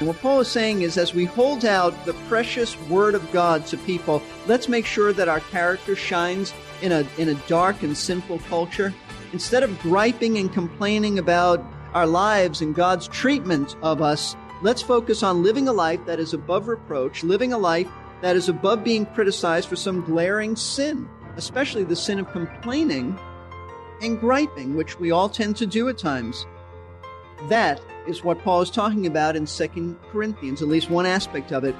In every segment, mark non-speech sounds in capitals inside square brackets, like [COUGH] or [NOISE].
What Paul is saying is as we hold out the precious word of God to people, let's make sure that our character shines in a in a dark and sinful culture. Instead of griping and complaining about our lives and God's treatment of us, let's focus on living a life that is above reproach, living a life that is above being criticized for some glaring sin, especially the sin of complaining and griping, which we all tend to do at times. That is what Paul is talking about in 2 Corinthians, at least one aspect of it.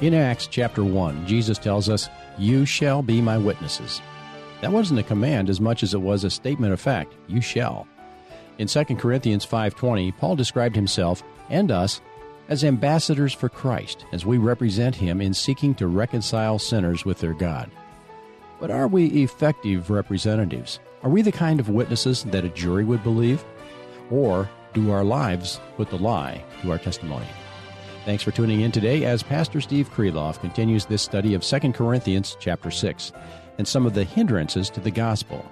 In Acts chapter 1, Jesus tells us, You shall be my witnesses. That wasn't a command as much as it was a statement of fact. You shall. In 2 Corinthians 5:20, Paul described himself and us as ambassadors for Christ as we represent him in seeking to reconcile sinners with their God. But are we effective representatives? Are we the kind of witnesses that a jury would believe? Or do our lives put the lie to our testimony? Thanks for tuning in today as Pastor Steve Kreloff continues this study of 2 Corinthians chapter 6 and some of the hindrances to the gospel.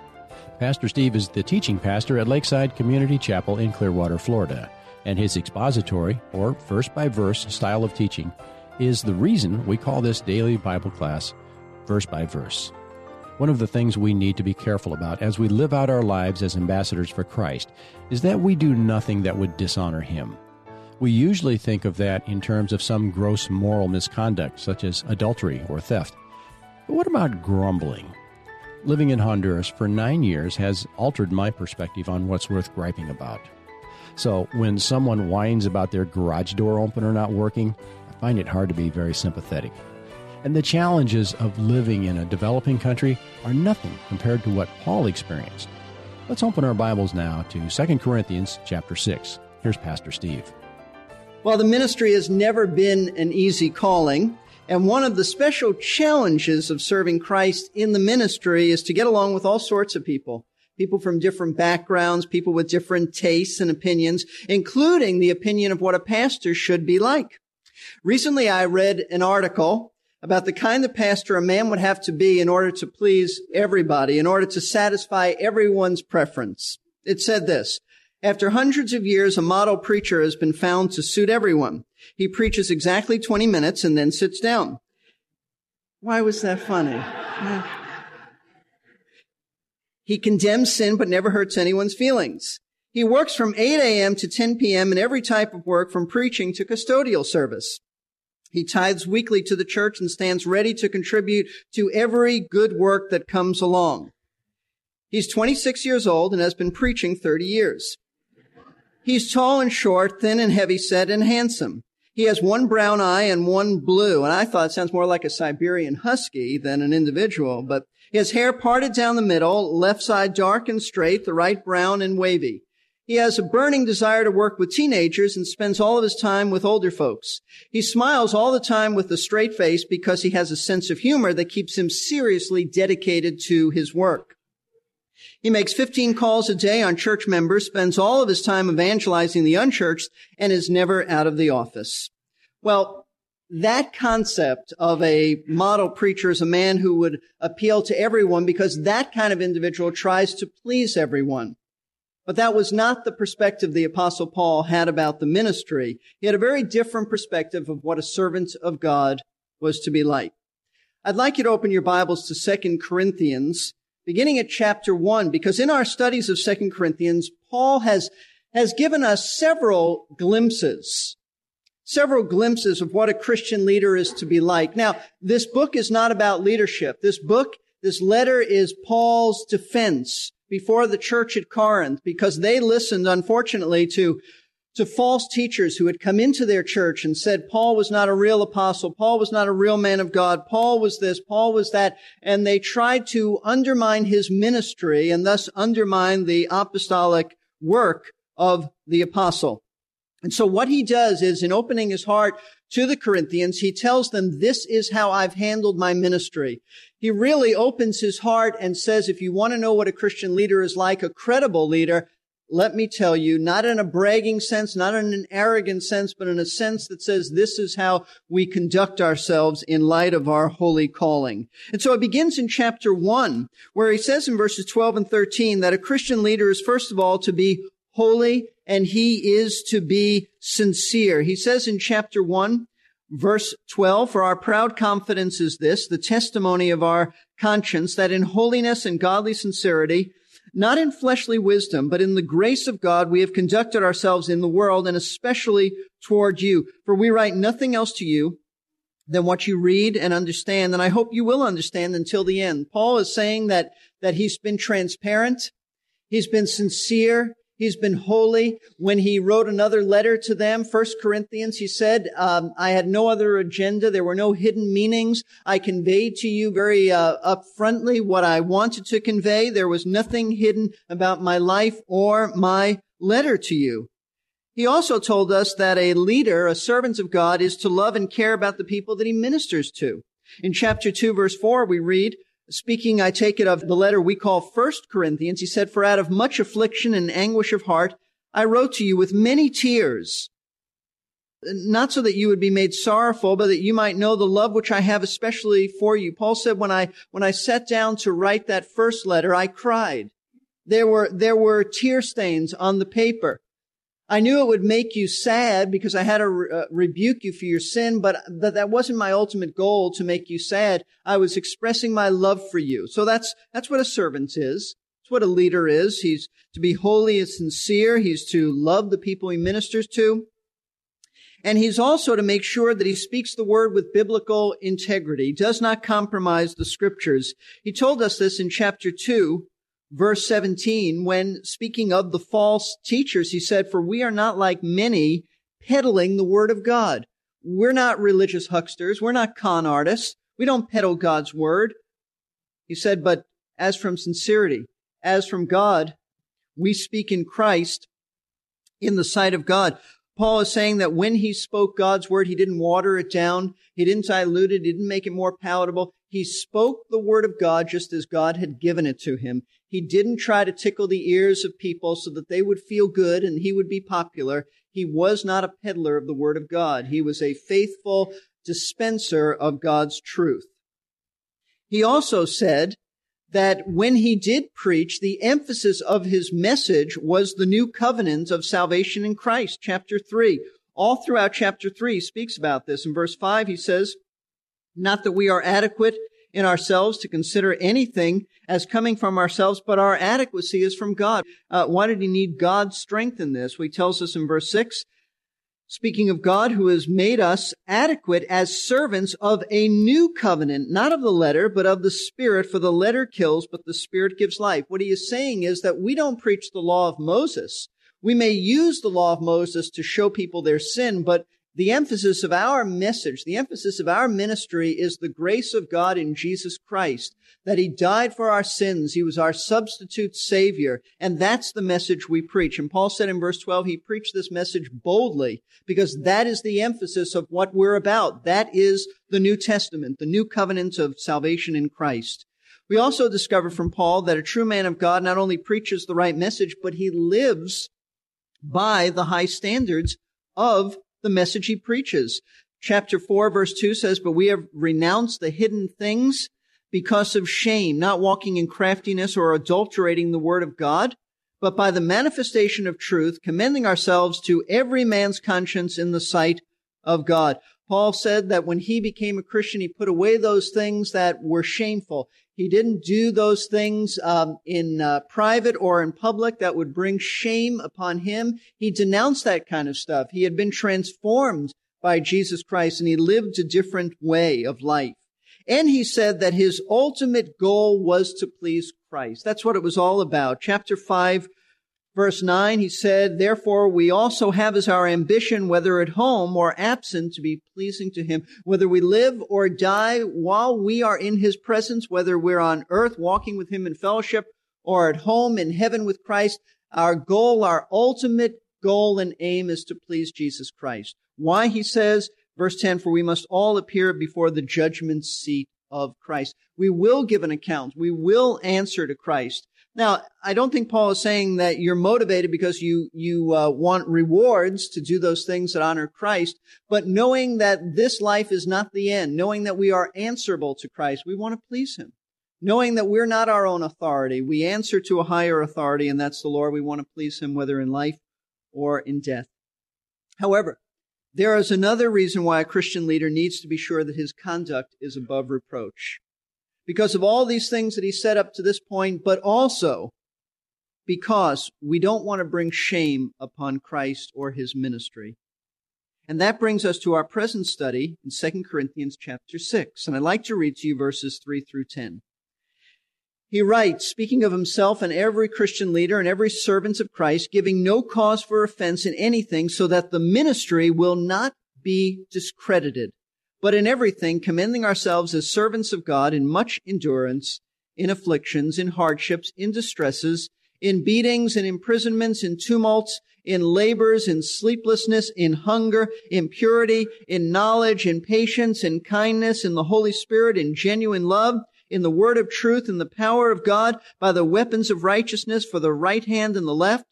Pastor Steve is the teaching pastor at Lakeside Community Chapel in Clearwater, Florida, and his expository, or verse by verse style of teaching, is the reason we call this daily Bible class verse by verse. One of the things we need to be careful about as we live out our lives as ambassadors for Christ is that we do nothing that would dishonor Him. We usually think of that in terms of some gross moral misconduct, such as adultery or theft. But what about grumbling? Living in Honduras for nine years has altered my perspective on what's worth griping about. So when someone whines about their garage door opener not working, I find it hard to be very sympathetic. And the challenges of living in a developing country are nothing compared to what Paul experienced. Let's open our Bibles now to 2 Corinthians chapter 6. Here's Pastor Steve. Well, the ministry has never been an easy calling. And one of the special challenges of serving Christ in the ministry is to get along with all sorts of people. People from different backgrounds, people with different tastes and opinions, including the opinion of what a pastor should be like. Recently, I read an article about the kind of pastor a man would have to be in order to please everybody, in order to satisfy everyone's preference. It said this, after hundreds of years, a model preacher has been found to suit everyone. He preaches exactly 20 minutes and then sits down. Why was that funny? [LAUGHS] He condemns sin but never hurts anyone's feelings. He works from 8 a.m. to 10 p.m. in every type of work from preaching to custodial service. He tithes weekly to the church and stands ready to contribute to every good work that comes along. He's 26 years old and has been preaching 30 years. He's tall and short, thin and heavy set and handsome. He has one brown eye and one blue, and I thought it sounds more like a Siberian husky than an individual, but has hair parted down the middle, left side dark and straight, the right brown and wavy. He has a burning desire to work with teenagers and spends all of his time with older folks. He smiles all the time with a straight face because he has a sense of humor that keeps him seriously dedicated to his work. He makes 15 calls a day on church members, spends all of his time evangelizing the unchurched, and is never out of the office. Well, that concept of a model preacher is a man who would appeal to everyone because that kind of individual tries to please everyone. But that was not the perspective the apostle Paul had about the ministry. He had a very different perspective of what a servant of God was to be like. I'd like you to open your Bibles to 2 Corinthians, beginning at chapter 1, because in our studies of 2 Corinthians, Paul has, has given us several glimpses, several glimpses of what a Christian leader is to be like. Now, this book is not about leadership. This book, this letter is Paul's defense before the church at Corinth because they listened, unfortunately, to to false teachers who had come into their church and said Paul was not a real apostle, Paul was not a real man of God, Paul was this, Paul was that, and they tried to undermine his ministry and thus undermine the apostolic work of the apostle. And so what he does is in opening his heart to the Corinthians, he tells them, this is how I've handled my ministry. He really opens his heart and says, if you want to know what a Christian leader is like, a credible leader, let me tell you, not in a bragging sense, not in an arrogant sense, but in a sense that says this is how we conduct ourselves in light of our holy calling. And so it begins in chapter one, where he says in verses 12 and 13 that a Christian leader is first of all to be holy and he is to be sincere. He says in chapter 1, verse 12, for our proud confidence is this, the testimony of our conscience, that in holiness and godly sincerity, not in fleshly wisdom, but in the grace of God, we have conducted ourselves in the world and especially toward you. For we write nothing else to you than what you read and understand. And I hope you will understand until the end. Paul is saying that, that he's been transparent. He's been sincere. He's been holy. When he wrote another letter to them, First Corinthians, he said, um, "I had no other agenda. There were no hidden meanings. I conveyed to you very uh, upfrontly what I wanted to convey. There was nothing hidden about my life or my letter to you." He also told us that a leader, a servant of God, is to love and care about the people that he ministers to. In chapter 2, verse 4, we read, Speaking, I take it, of the letter we call First Corinthians, he said, For out of much affliction and anguish of heart, I wrote to you with many tears, not so that you would be made sorrowful, but that you might know the love which I have especially for you. Paul said, when I, when I sat down to write that first letter, I cried. There were, there were tear stains on the paper. I knew it would make you sad because I had to re- uh, rebuke you for your sin, but that, that wasn't my ultimate goal to make you sad. I was expressing my love for you. So that's, that's what a servant is. It's what a leader is. He's to be holy and sincere. He's to love the people he ministers to. And he's also to make sure that he speaks the word with biblical integrity, he does not compromise the scriptures. He told us this in chapter 2 verse 17, when speaking of the false teachers, he said, For we are not like many peddling the word of God. We're not religious hucksters. We're not con artists. We don't peddle God's word. He said, But as from sincerity, as from God, we speak in Christ in the sight of God. Paul is saying that when he spoke God's word, he didn't water it down. He didn't dilute it. He didn't make it more palatable. He spoke the word of God just as God had given it to him. He didn't try to tickle the ears of people so that they would feel good and he would be popular. He was not a peddler of the word of God. He was a faithful dispenser of God's truth. He also said that when he did preach, the emphasis of his message was the new covenant of salvation in Christ. Chapter three. All throughout chapter three speaks about this. In verse five, he says, not that we are adequate in ourselves to consider anything as coming from ourselves, but our adequacy is from God. Uh, why did he need God's strength in this? Well, he tells us in verse 6, speaking of God who has made us adequate as servants of a new covenant, not of the letter, but of the Spirit, for the letter kills, but the Spirit gives life. What he is saying is that we don't preach the law of Moses. We may use the law of Moses to show people their sin, but the emphasis of our message, the emphasis of our ministry is the grace of God in Jesus Christ, that He died for our sins. He was our substitute Savior. And that's the message we preach. And Paul said in verse 12, he preached this message boldly because that is the emphasis of what we're about. That is the New Testament, the new covenant of salvation in Christ. We also discover from Paul that a true man of God not only preaches the right message, but he lives by the high standards of the message he preaches. Chapter 4 verse 2 says, But we have renounced the hidden things because of shame, not walking in craftiness or adulterating the word of God, but by the manifestation of truth, commending ourselves to every man's conscience in the sight of God. Paul said that when he became a Christian, he put away those things that were shameful. He didn't do those things um, in uh, private or in public that would bring shame upon him. He denounced that kind of stuff. He had been transformed by Jesus Christ and he lived a different way of life. And he said that his ultimate goal was to please Christ. That's what it was all about. Chapter 5, Verse 9, he said, Therefore we also have as our ambition, whether at home or absent, to be pleasing to him, whether we live or die while we are in his presence, whether we're on earth walking with him in fellowship or at home in heaven with Christ. Our goal, our ultimate goal and aim is to please Jesus Christ. Why, he says, verse 10, for we must all appear before the judgment seat of Christ. We will give an account. We will answer to Christ. Now, I don't think Paul is saying that you're motivated because you you uh, want rewards to do those things that honor Christ, but knowing that this life is not the end, knowing that we are answerable to Christ, we want to please Him. Knowing that we're not our own authority, we answer to a higher authority, and that's the Lord. We want to please Him whether in life or in death. However, there is another reason why a Christian leader needs to be sure that his conduct is above reproach because of all these things that he said up to this point, but also because we don't want to bring shame upon Christ or his ministry. And that brings us to our present study in 2 Corinthians chapter 6. And I'd like to read to you verses 3 through 10. He writes, speaking of himself and every Christian leader and every servant of Christ, giving no cause for offense in anything so that the ministry will not be discredited but in everything commending ourselves as servants of God in much endurance, in afflictions, in hardships, in distresses, in beatings, in imprisonments, in tumults, in labors, in sleeplessness, in hunger, in purity, in knowledge, in patience, in kindness, in the Holy Spirit, in genuine love, in the word of truth, in the power of God, by the weapons of righteousness for the right hand and the left,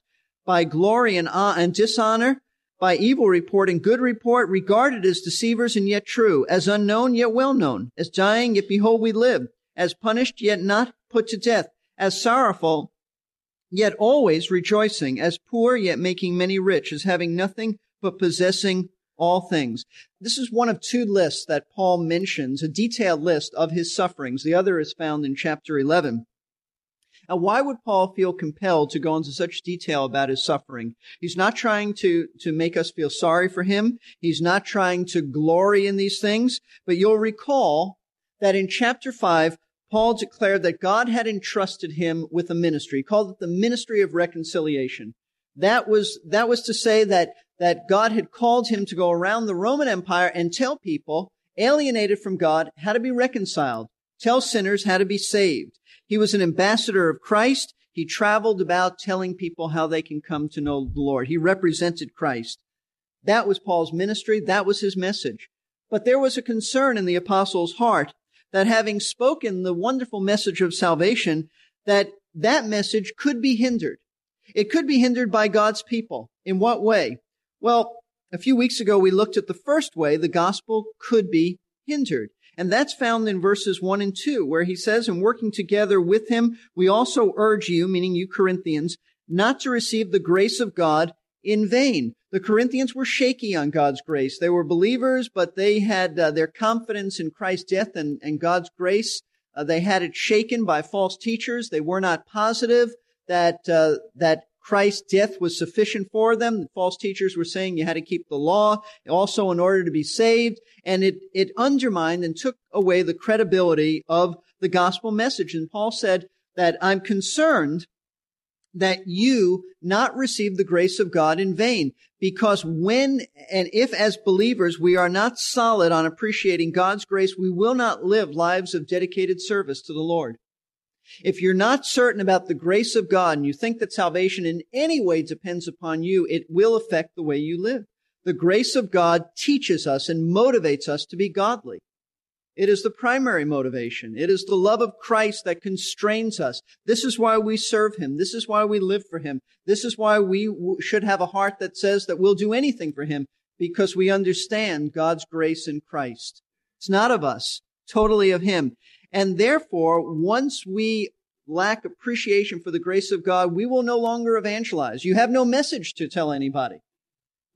by glory and, uh, and dishonor, by evil report and good report, regarded as deceivers and yet true, as unknown yet well known, as dying yet behold we live, as punished yet not put to death, as sorrowful yet always rejoicing, as poor yet making many rich, as having nothing but possessing all things. This is one of two lists that Paul mentions, a detailed list of his sufferings. The other is found in chapter 11. Now, why would Paul feel compelled to go into such detail about his suffering? He's not trying to, to make us feel sorry for him. He's not trying to glory in these things. But you'll recall that in chapter 5, Paul declared that God had entrusted him with a ministry. He called it the ministry of reconciliation. That was, that was to say that, that God had called him to go around the Roman Empire and tell people alienated from God how to be reconciled, tell sinners how to be saved. He was an ambassador of Christ. He traveled about telling people how they can come to know the Lord. He represented Christ. That was Paul's ministry. That was his message. But there was a concern in the apostle's heart that having spoken the wonderful message of salvation, that that message could be hindered. It could be hindered by God's people. In what way? Well, a few weeks ago we looked at the first way the gospel could be hindered. And that's found in verses 1 and 2, where he says, And working together with him, we also urge you, meaning you Corinthians, not to receive the grace of God in vain. The Corinthians were shaky on God's grace. They were believers, but they had uh, their confidence in Christ's death and, and God's grace. Uh, they had it shaken by false teachers. They were not positive that uh, that Christ's death was sufficient for them. The false teachers were saying you had to keep the law also in order to be saved. And it, it undermined and took away the credibility of the gospel message. And Paul said that I'm concerned that you not receive the grace of God in vain. Because when and if as believers we are not solid on appreciating God's grace, we will not live lives of dedicated service to the Lord. If you're not certain about the grace of God and you think that salvation in any way depends upon you, it will affect the way you live. The grace of God teaches us and motivates us to be godly. It is the primary motivation. It is the love of Christ that constrains us. This is why we serve Him. This is why we live for Him. This is why we should have a heart that says that we'll do anything for Him because we understand God's grace in Christ. It's not of us, totally of Him. And therefore, once we lack appreciation for the grace of God, we will no longer evangelize. You have no message to tell anybody.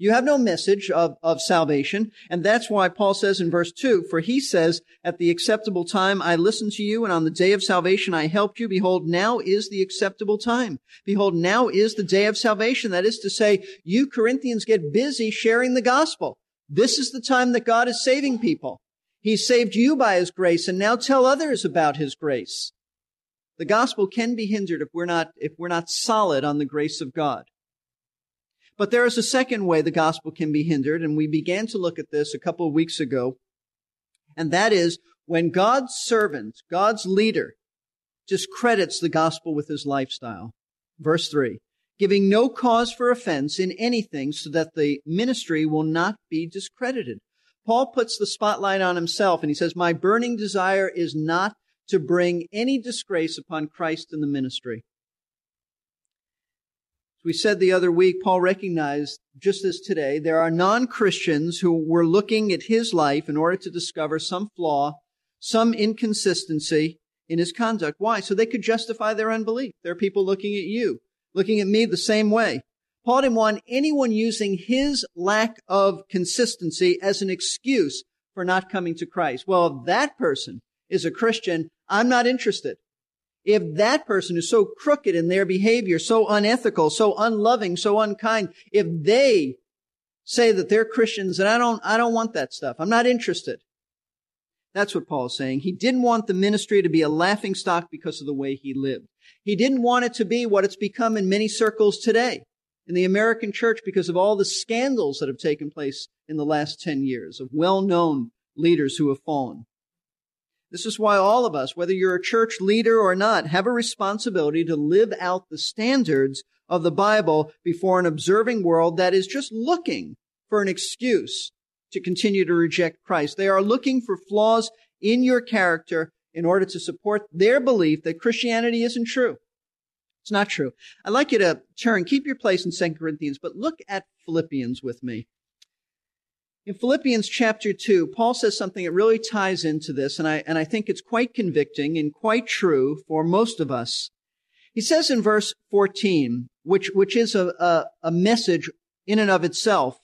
You have no message of, of salvation. And that's why Paul says in verse 2, For he says, At the acceptable time I listened to you, and on the day of salvation I helped you. Behold, now is the acceptable time. Behold, now is the day of salvation. That is to say, you Corinthians get busy sharing the gospel. This is the time that God is saving people. He saved you by His grace and now tell others about His grace. The gospel can be hindered if we're not, if we're not solid on the grace of God. But there is a second way the gospel can be hindered, and we began to look at this a couple of weeks ago. And that is when God's servant, God's leader, discredits the gospel with his lifestyle. Verse 3 giving no cause for offense in anything so that the ministry will not be discredited. Paul puts the spotlight on himself and he says, My burning desire is not to bring any disgrace upon Christ and the ministry. As we said the other week, Paul recognized, just as today, there are non Christians who were looking at his life in order to discover some flaw, some inconsistency in his conduct. Why? So they could justify their unbelief. There are people looking at you, looking at me the same way. Paul didn't want anyone using his lack of consistency as an excuse for not coming to Christ. Well, if that person is a Christian, I'm not interested. If that person is so crooked in their behavior, so unethical, so unloving, so unkind, if they say that they're Christians and I don't, I don't want that stuff. I'm not interested. That's what Paul's saying. He didn't want the ministry to be a laughing stock because of the way he lived. He didn't want it to be what it's become in many circles today in the American church because of all the scandals that have taken place in the last 10 years of well-known leaders who have fallen. This is why all of us, whether you're a church leader or not, have a responsibility to live out the standards of the Bible before an observing world that is just looking for an excuse to continue to reject Christ. They are looking for flaws in your character in order to support their belief that Christianity isn't true. It's not true. I'd like you to turn, keep your place in 2 Corinthians, but look at Philippians with me. In Philippians chapter 2, Paul says something that really ties into this, and I, and I think it's quite convicting and quite true for most of us. He says in verse 14, which, which is a, a, a message in and of itself,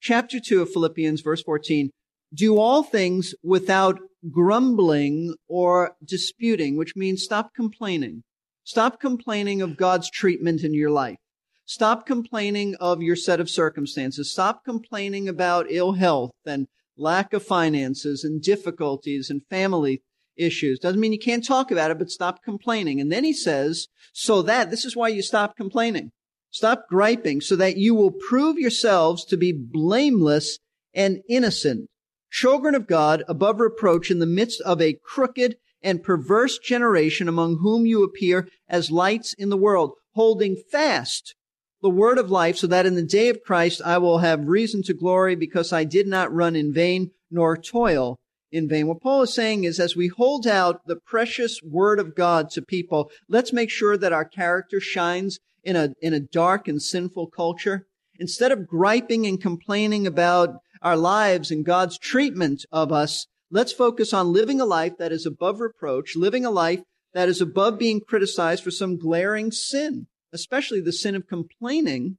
chapter 2 of Philippians, verse 14, do all things without grumbling or disputing, which means stop complaining. Stop complaining of God's treatment in your life. Stop complaining of your set of circumstances. Stop complaining about ill health and lack of finances and difficulties and family issues. Doesn't mean you can't talk about it, but stop complaining. And then he says, so that, this is why you stop complaining. Stop griping so that you will prove yourselves to be blameless and innocent, children of God above reproach in the midst of a crooked and perverse generation among whom you appear as lights in the world, holding fast the word of life so that in the day of Christ I will have reason to glory because I did not run in vain nor toil in vain. What Paul is saying is as we hold out the precious word of God to people, let's make sure that our character shines in a, in a dark and sinful culture. Instead of griping and complaining about our lives and God's treatment of us, let's focus on living a life that is above reproach, living a life that is above being criticized for some glaring sin especially the sin of complaining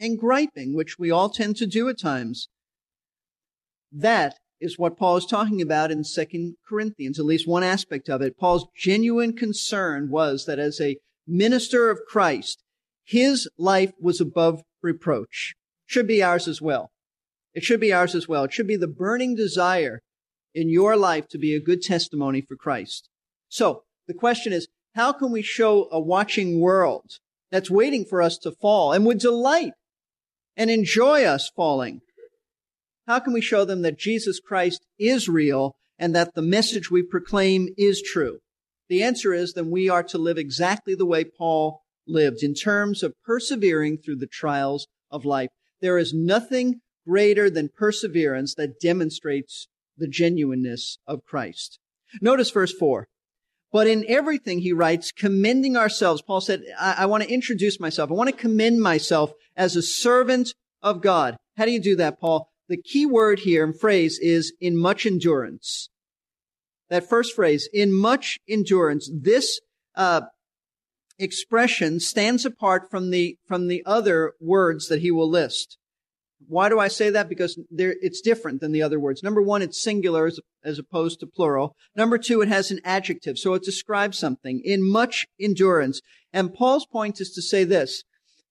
and griping, which we all tend to do at times. That is what Paul is talking about in Second Corinthians, at least one aspect of it. Paul's genuine concern was that as a minister of Christ, his life was above reproach. Should be ours as well. It should be ours as well. It should be the burning desire in your life to be a good testimony for Christ. So the question is, how can we show a watching world that's waiting for us to fall and would delight and enjoy us falling? How can we show them that Jesus Christ is real and that the message we proclaim is true? The answer is then we are to live exactly the way Paul lived in terms of persevering through the trials of life. There is nothing greater than perseverance that demonstrates the genuineness of Christ. Notice verse 4. But in everything, he writes, commending ourselves. Paul said, I, I want to introduce myself. I want to commend myself as a servant of God. How do you do that, Paul? The key word here and phrase is in much endurance. That first phrase, in much endurance. This uh, expression stands apart from the from the other words that he will list. Why do I say that? Because there, it's different than the other words. Number one, it's singular as, as opposed to plural. Number two, it has an adjective, so it describes something in much endurance. And Paul's point is to say this,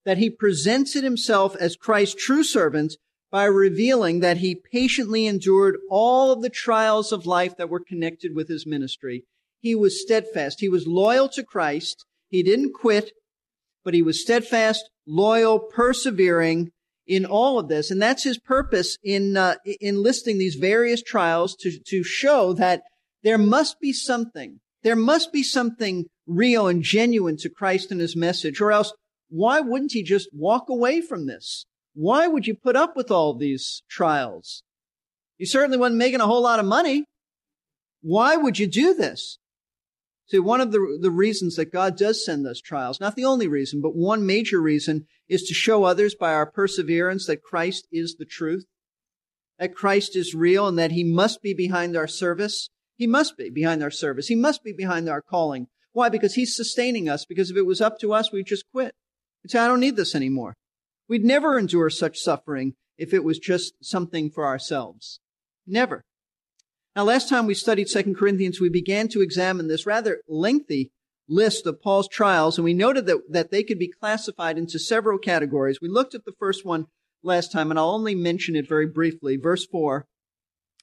that he presented himself as Christ's true servant by revealing that he patiently endured all of the trials of life that were connected with his ministry. he was steadfast. He was loyal to Christ. He didn't quit, but he was steadfast, loyal, persevering in all of this. And that's his purpose in, uh, in listing these various trials to, to show that there must be something. There must be something real and genuine to Christ and his message, or else why wouldn't he just walk away from this? Why would you put up with all these trials? You certainly wasn't making a whole lot of money. Why would you do this? See, one of the, the reasons that God does send us trials, not the only reason, but one major reason is to show others by our perseverance that Christ is the truth, that Christ is real and that he must be behind our service. He must be behind our service. He must be behind our calling. Why? Because he's sustaining us. Because if it was up to us, we'd just quit. We'd say, I don't need this anymore. We'd never endure such suffering if it was just something for ourselves. Never. Now, last time we studied 2 Corinthians, we began to examine this rather lengthy list of Paul's trials, and we noted that, that they could be classified into several categories. We looked at the first one last time, and I'll only mention it very briefly. Verse 4,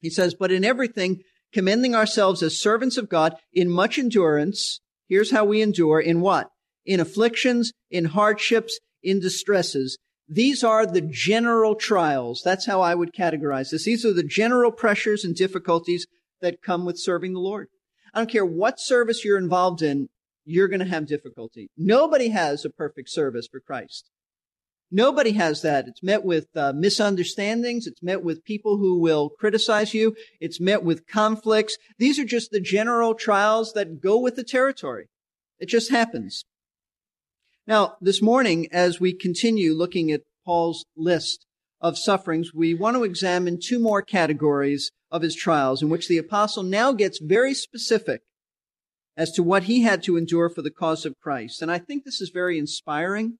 he says, But in everything, commending ourselves as servants of God in much endurance. Here's how we endure in what? In afflictions, in hardships, in distresses, these are the general trials. That's how I would categorize this. These are the general pressures and difficulties that come with serving the Lord. I don't care what service you're involved in, you're going to have difficulty. Nobody has a perfect service for Christ. Nobody has that. It's met with uh, misunderstandings. It's met with people who will criticize you. It's met with conflicts. These are just the general trials that go with the territory. It just happens. Now, this morning, as we continue looking at Paul's list of sufferings, we want to examine two more categories of his trials in which the apostle now gets very specific as to what he had to endure for the cause of Christ. And I think this is very inspiring.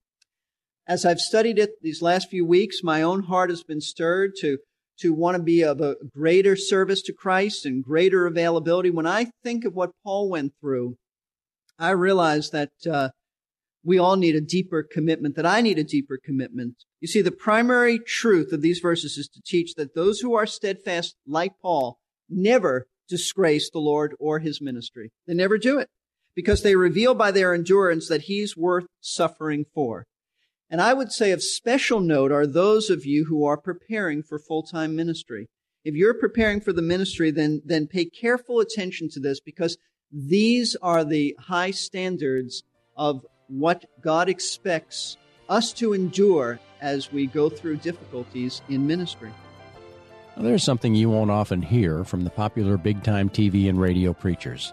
As I've studied it these last few weeks, my own heart has been stirred to, to want to be of a greater service to Christ and greater availability. When I think of what Paul went through, I realize that uh, we all need a deeper commitment, that I need a deeper commitment. You see, the primary truth of these verses is to teach that those who are steadfast, like Paul, never disgrace the Lord or his ministry. They never do it because they reveal by their endurance that he's worth suffering for. And I would say of special note are those of you who are preparing for full-time ministry. If you're preparing for the ministry, then, then pay careful attention to this because these are the high standards of what God expects us to endure as we go through difficulties in ministry. Well, there's something you won't often hear from the popular big time TV and radio preachers.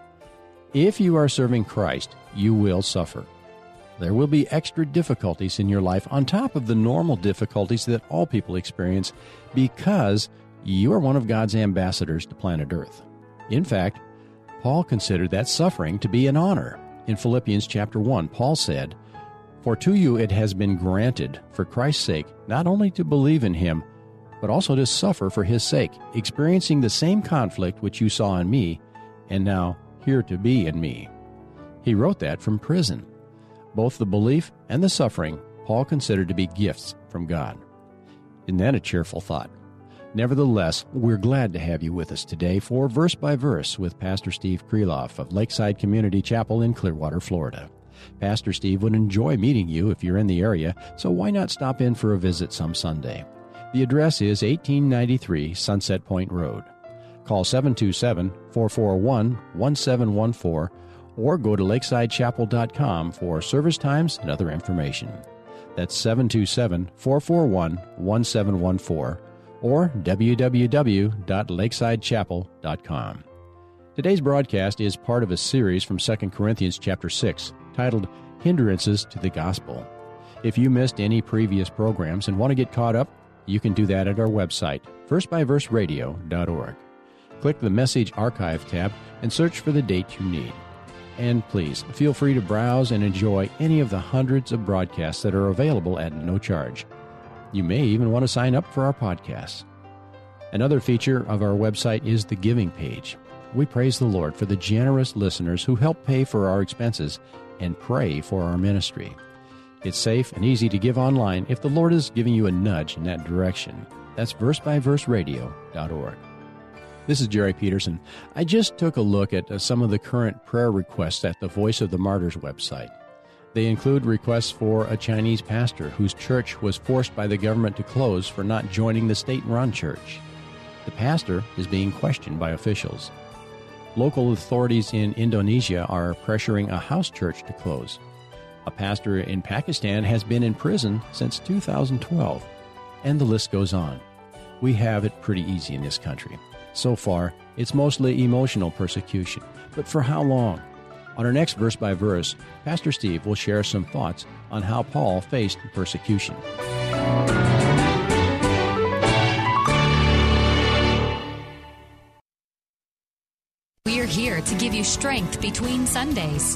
If you are serving Christ, you will suffer. There will be extra difficulties in your life on top of the normal difficulties that all people experience because you are one of God's ambassadors to planet Earth. In fact, Paul considered that suffering to be an honor. In Philippians chapter 1, Paul said, For to you it has been granted, for Christ's sake, not only to believe in him, but also to suffer for his sake, experiencing the same conflict which you saw in me, and now hear to be in me. He wrote that from prison. Both the belief and the suffering Paul considered to be gifts from God. Isn't that a cheerful thought? Nevertheless, we're glad to have you with us today for Verse by Verse with Pastor Steve Kreloff of Lakeside Community Chapel in Clearwater, Florida. Pastor Steve would enjoy meeting you if you're in the area, so why not stop in for a visit some Sunday? The address is 1893 Sunset Point Road. Call 727 441 1714 or go to lakesidechapel.com for service times and other information. That's 727 441 1714 or www.lakesidechapel.com. Today's broadcast is part of a series from 2 Corinthians chapter 6 titled Hindrances to the Gospel. If you missed any previous programs and want to get caught up, you can do that at our website, versebyverseradio.org. Click the Message Archive tab and search for the date you need. And please feel free to browse and enjoy any of the hundreds of broadcasts that are available at no charge. You may even want to sign up for our podcasts. Another feature of our website is the giving page. We praise the Lord for the generous listeners who help pay for our expenses and pray for our ministry. It's safe and easy to give online if the Lord is giving you a nudge in that direction. That's versebyverseradio.org. This is Jerry Peterson. I just took a look at uh, some of the current prayer requests at the Voice of the Martyrs website. They include requests for a Chinese pastor whose church was forced by the government to close for not joining the state run church. The pastor is being questioned by officials. Local authorities in Indonesia are pressuring a house church to close. A pastor in Pakistan has been in prison since 2012. And the list goes on. We have it pretty easy in this country. So far, it's mostly emotional persecution. But for how long? On our next verse by verse, Pastor Steve will share some thoughts on how Paul faced persecution. We're here to give you strength between Sundays.